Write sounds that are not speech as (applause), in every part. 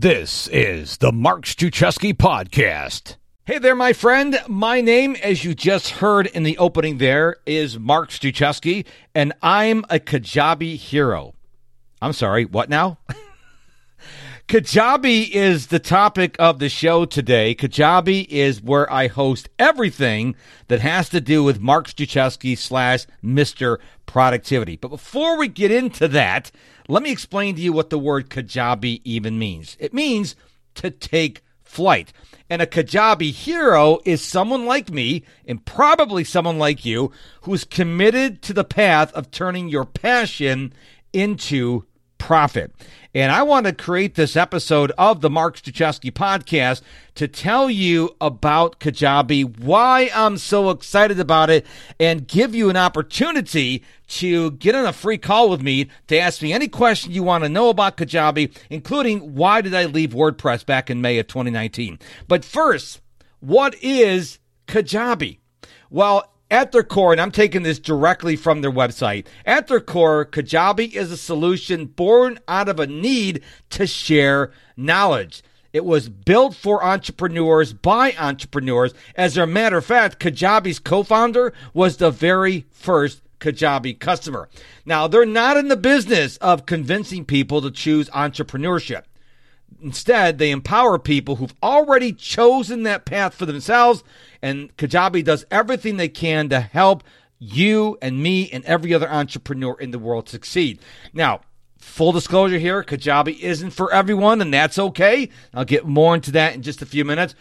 This is the Mark Struczewski Podcast. Hey there, my friend. My name, as you just heard in the opening there, is Mark Struczewski, and I'm a Kajabi hero. I'm sorry, what now? (laughs) Kajabi is the topic of the show today. Kajabi is where I host everything that has to do with Mark Struczewski slash Mr. Productivity. But before we get into that, let me explain to you what the word Kajabi even means. It means to take flight. And a Kajabi hero is someone like me, and probably someone like you, who's committed to the path of turning your passion into profit. And I want to create this episode of the Mark Struczewski podcast to tell you about Kajabi, why I'm so excited about it, and give you an opportunity to get on a free call with me to ask me any question you want to know about Kajabi, including why did I leave WordPress back in May of 2019. But first, what is Kajabi? Well, at their core, and I'm taking this directly from their website, at their core, Kajabi is a solution born out of a need to share knowledge. It was built for entrepreneurs by entrepreneurs. As a matter of fact, Kajabi's co founder was the very first Kajabi customer. Now, they're not in the business of convincing people to choose entrepreneurship. Instead, they empower people who've already chosen that path for themselves, and Kajabi does everything they can to help you and me and every other entrepreneur in the world succeed. Now, full disclosure here Kajabi isn't for everyone, and that's okay. I'll get more into that in just a few minutes.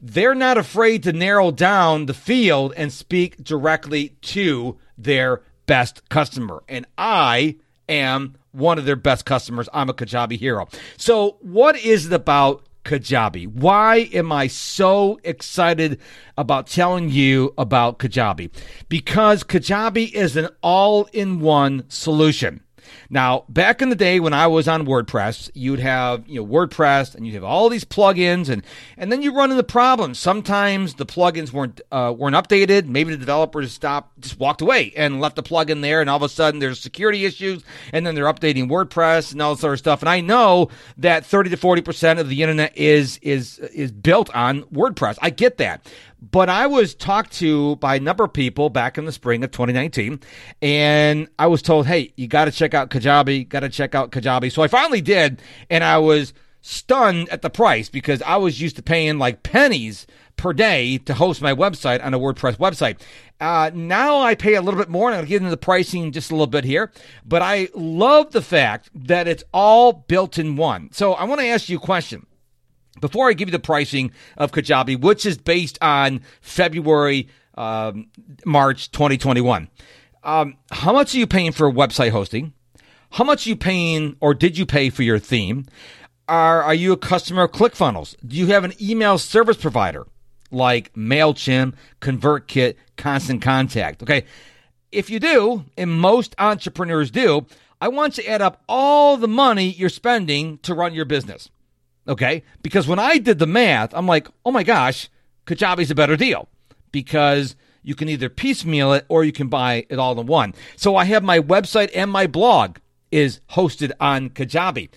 They're not afraid to narrow down the field and speak directly to their best customer. And I am one of their best customers. I'm a Kajabi hero. So, what is it about Kajabi? Why am I so excited about telling you about Kajabi? Because Kajabi is an all in one solution. Now, back in the day when I was on WordPress, you'd have you know WordPress and you'd have all these plugins, and and then you run into problems. Sometimes the plugins weren't uh, weren't updated. Maybe the developers stopped, just walked away and left the plugin there, and all of a sudden there's security issues, and then they're updating WordPress and all this sort of stuff. And I know that 30 to 40 percent of the internet is is is built on WordPress. I get that, but I was talked to by a number of people back in the spring of 2019, and I was told, hey, you got to check out Kajabi, got to check out Kajabi. So I finally did, and I was stunned at the price because I was used to paying like pennies per day to host my website on a WordPress website. Uh, now I pay a little bit more, and I'll get into the pricing just a little bit here. But I love the fact that it's all built in one. So I want to ask you a question. Before I give you the pricing of Kajabi, which is based on February, um, March 2021, um, how much are you paying for website hosting? How much are you paying or did you pay for your theme? Are, are you a customer of ClickFunnels? Do you have an email service provider like MailChimp, ConvertKit, Constant Contact? Okay. If you do, and most entrepreneurs do, I want you to add up all the money you're spending to run your business. Okay. Because when I did the math, I'm like, oh my gosh, Kajabi's a better deal because you can either piecemeal it or you can buy it all in one. So I have my website and my blog is hosted on Kajabi.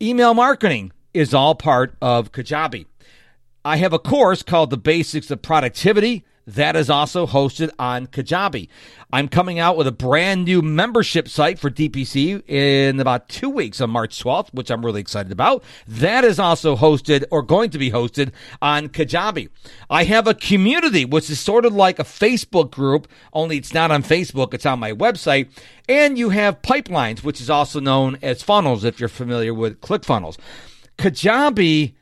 Email marketing is all part of Kajabi. I have a course called The Basics of Productivity that is also hosted on Kajabi. I'm coming out with a brand new membership site for DPC in about two weeks on March 12th, which I'm really excited about. That is also hosted or going to be hosted on Kajabi. I have a community, which is sort of like a Facebook group, only it's not on Facebook, it's on my website. And you have pipelines, which is also known as funnels if you're familiar with ClickFunnels. Kajabi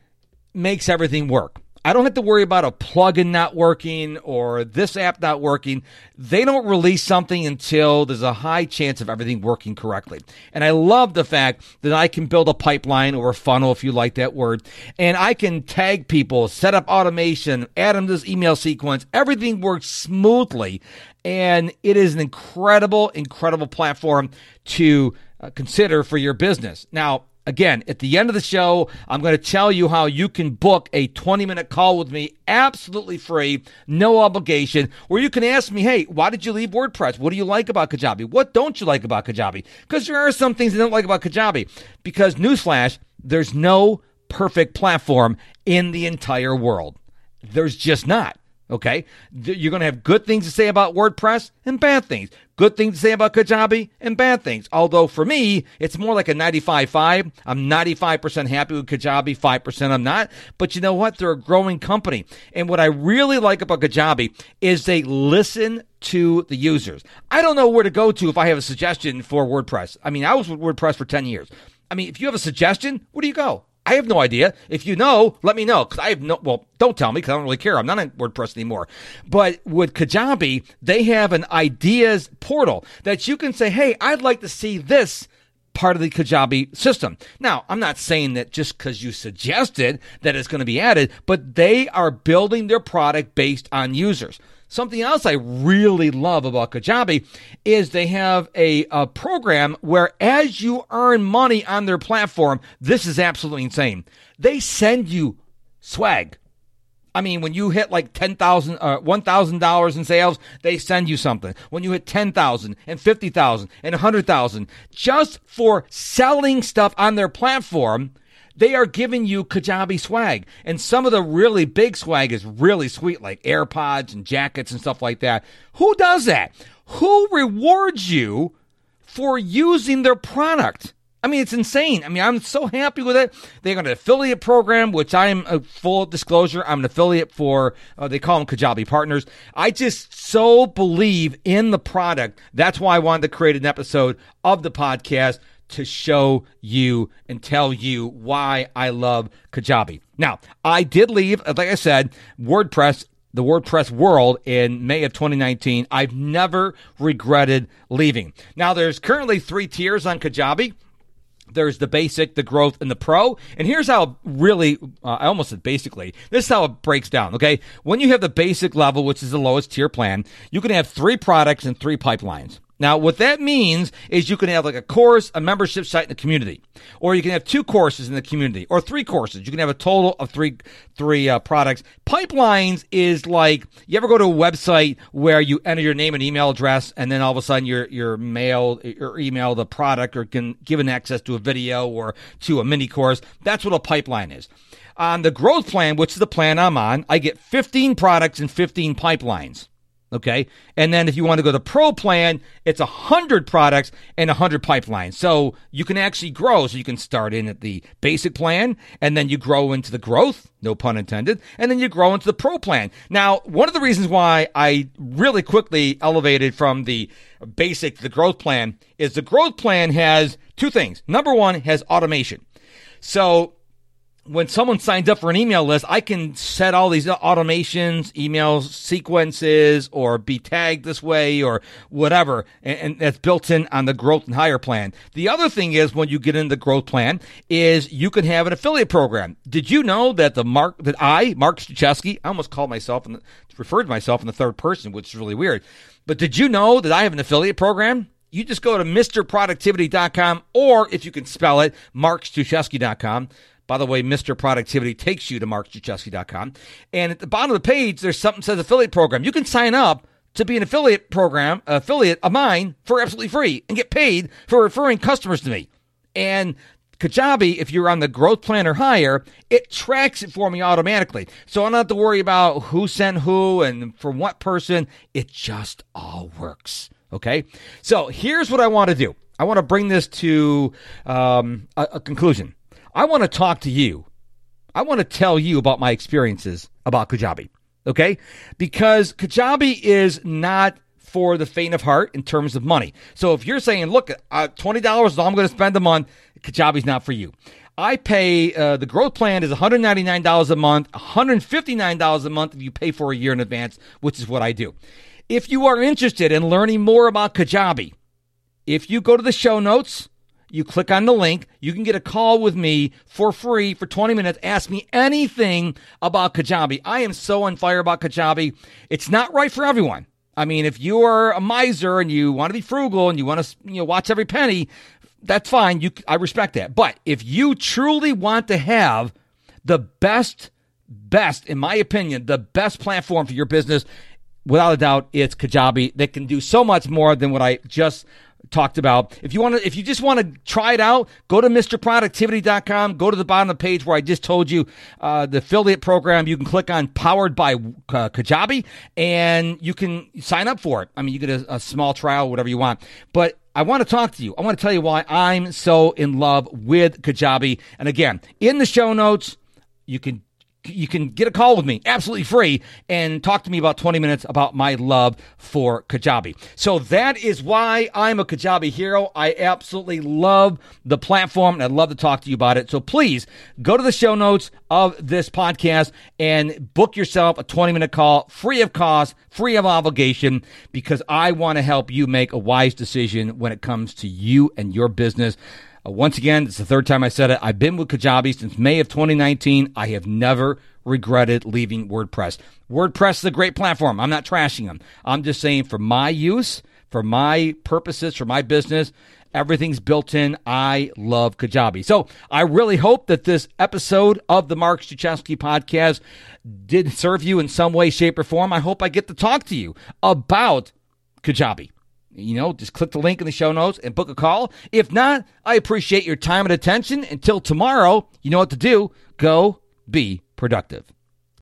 makes everything work. I don't have to worry about a plugin not working or this app not working. They don't release something until there's a high chance of everything working correctly. And I love the fact that I can build a pipeline or a funnel, if you like that word, and I can tag people, set up automation, add them to this email sequence. Everything works smoothly. And it is an incredible, incredible platform to uh, consider for your business. Now, Again, at the end of the show, I'm going to tell you how you can book a 20 minute call with me absolutely free, no obligation, where you can ask me, hey, why did you leave WordPress? What do you like about Kajabi? What don't you like about Kajabi? Because there are some things I don't like about Kajabi. Because, newsflash, there's no perfect platform in the entire world. There's just not. Okay. You're going to have good things to say about WordPress and bad things. Good things to say about Kajabi and bad things. Although for me, it's more like a 95-5. I'm 95% happy with Kajabi, 5% I'm not. But you know what? They're a growing company. And what I really like about Kajabi is they listen to the users. I don't know where to go to if I have a suggestion for WordPress. I mean, I was with WordPress for 10 years. I mean, if you have a suggestion, where do you go? I have no idea. If you know, let me know because I have no. Well, don't tell me because I don't really care. I'm not on WordPress anymore. But with Kajabi, they have an ideas portal that you can say, "Hey, I'd like to see this." part of the Kajabi system. Now, I'm not saying that just because you suggested that it's going to be added, but they are building their product based on users. Something else I really love about Kajabi is they have a, a, program where as you earn money on their platform, this is absolutely insane. They send you swag. I mean, when you hit like ten thousand, uh, one thousand dollars in sales, they send you something. When you hit ten thousand and fifty thousand and a hundred thousand, just for selling stuff on their platform, they are giving you Kajabi swag. And some of the really big swag is really sweet, like AirPods and jackets and stuff like that. Who does that? Who rewards you for using their product? I mean, it's insane. I mean, I'm so happy with it. They got an affiliate program, which I am a full disclosure. I'm an affiliate for, uh, they call them Kajabi partners. I just so believe in the product. That's why I wanted to create an episode of the podcast to show you and tell you why I love Kajabi. Now, I did leave, like I said, WordPress, the WordPress world in May of 2019. I've never regretted leaving. Now, there's currently three tiers on Kajabi. There's the basic, the growth, and the pro. And here's how really, uh, I almost said basically, this is how it breaks down, okay? When you have the basic level, which is the lowest tier plan, you can have three products and three pipelines. Now, what that means is you can have like a course, a membership site in the community, or you can have two courses in the community, or three courses. You can have a total of three three uh, products. Pipelines is like you ever go to a website where you enter your name and email address, and then all of a sudden your your mail or email the product or can given access to a video or to a mini course. That's what a pipeline is. On the growth plan, which is the plan I'm on, I get 15 products and 15 pipelines. Okay. And then if you want to go to pro plan, it's a hundred products and a hundred pipelines. So you can actually grow. So you can start in at the basic plan and then you grow into the growth, no pun intended, and then you grow into the pro plan. Now, one of the reasons why I really quickly elevated from the basic to the growth plan is the growth plan has two things. Number one has automation. So when someone signs up for an email list, I can set all these automations, email sequences, or be tagged this way or whatever. And, and, that's built in on the growth and hire plan. The other thing is when you get in the growth plan is you can have an affiliate program. Did you know that the Mark, that I, Mark Struczewski, I almost called myself and referred to myself in the third person, which is really weird. But did you know that I have an affiliate program? you just go to MrProductivity.com or if you can spell it, MarkStruczewski.com. By the way, Mr. Productivity takes you to markstruczewski.com. And at the bottom of the page, there's something that says affiliate program. You can sign up to be an affiliate program, affiliate of mine for absolutely free and get paid for referring customers to me. And Kajabi, if you're on the growth plan or higher, it tracks it for me automatically. So I don't have to worry about who sent who and from what person. It just all works. Okay. So here's what I want to do. I want to bring this to um, a, a conclusion. I want to talk to you. I want to tell you about my experiences about Kajabi. Okay? Because Kajabi is not for the faint of heart in terms of money. So if you're saying, look, uh, $20 is all I'm going to spend a month, Kajabi's not for you. I pay, uh, the growth plan is $199 a month, $159 a month if you pay for a year in advance, which is what I do. If you are interested in learning more about Kajabi, if you go to the show notes, you click on the link. You can get a call with me for free for 20 minutes. Ask me anything about Kajabi. I am so on fire about Kajabi. It's not right for everyone. I mean, if you are a miser and you want to be frugal and you want to you know watch every penny, that's fine. You I respect that. But if you truly want to have the best best in my opinion, the best platform for your business, without a doubt, it's Kajabi. They can do so much more than what I just talked about. If you want to, if you just want to try it out, go to MrProductivity.com. Go to the bottom of the page where I just told you uh, the affiliate program. You can click on Powered by uh, Kajabi, and you can sign up for it. I mean, you get a, a small trial, whatever you want. But I want to talk to you. I want to tell you why I'm so in love with Kajabi. And again, in the show notes, you can you can get a call with me absolutely free and talk to me about 20 minutes about my love for Kajabi. So that is why I'm a Kajabi hero. I absolutely love the platform and I'd love to talk to you about it. So please go to the show notes of this podcast and book yourself a 20 minute call free of cost, free of obligation because I want to help you make a wise decision when it comes to you and your business. Uh, once again, it's the third time I said it. I've been with Kajabi since May of 2019. I have never regretted leaving WordPress. WordPress is a great platform. I'm not trashing them. I'm just saying for my use, for my purposes, for my business, everything's built in. I love Kajabi. So I really hope that this episode of the Mark Struczewski podcast did serve you in some way, shape, or form. I hope I get to talk to you about Kajabi you know, just click the link in the show notes and book a call. If not, I appreciate your time and attention. Until tomorrow, you know what to do. Go be productive.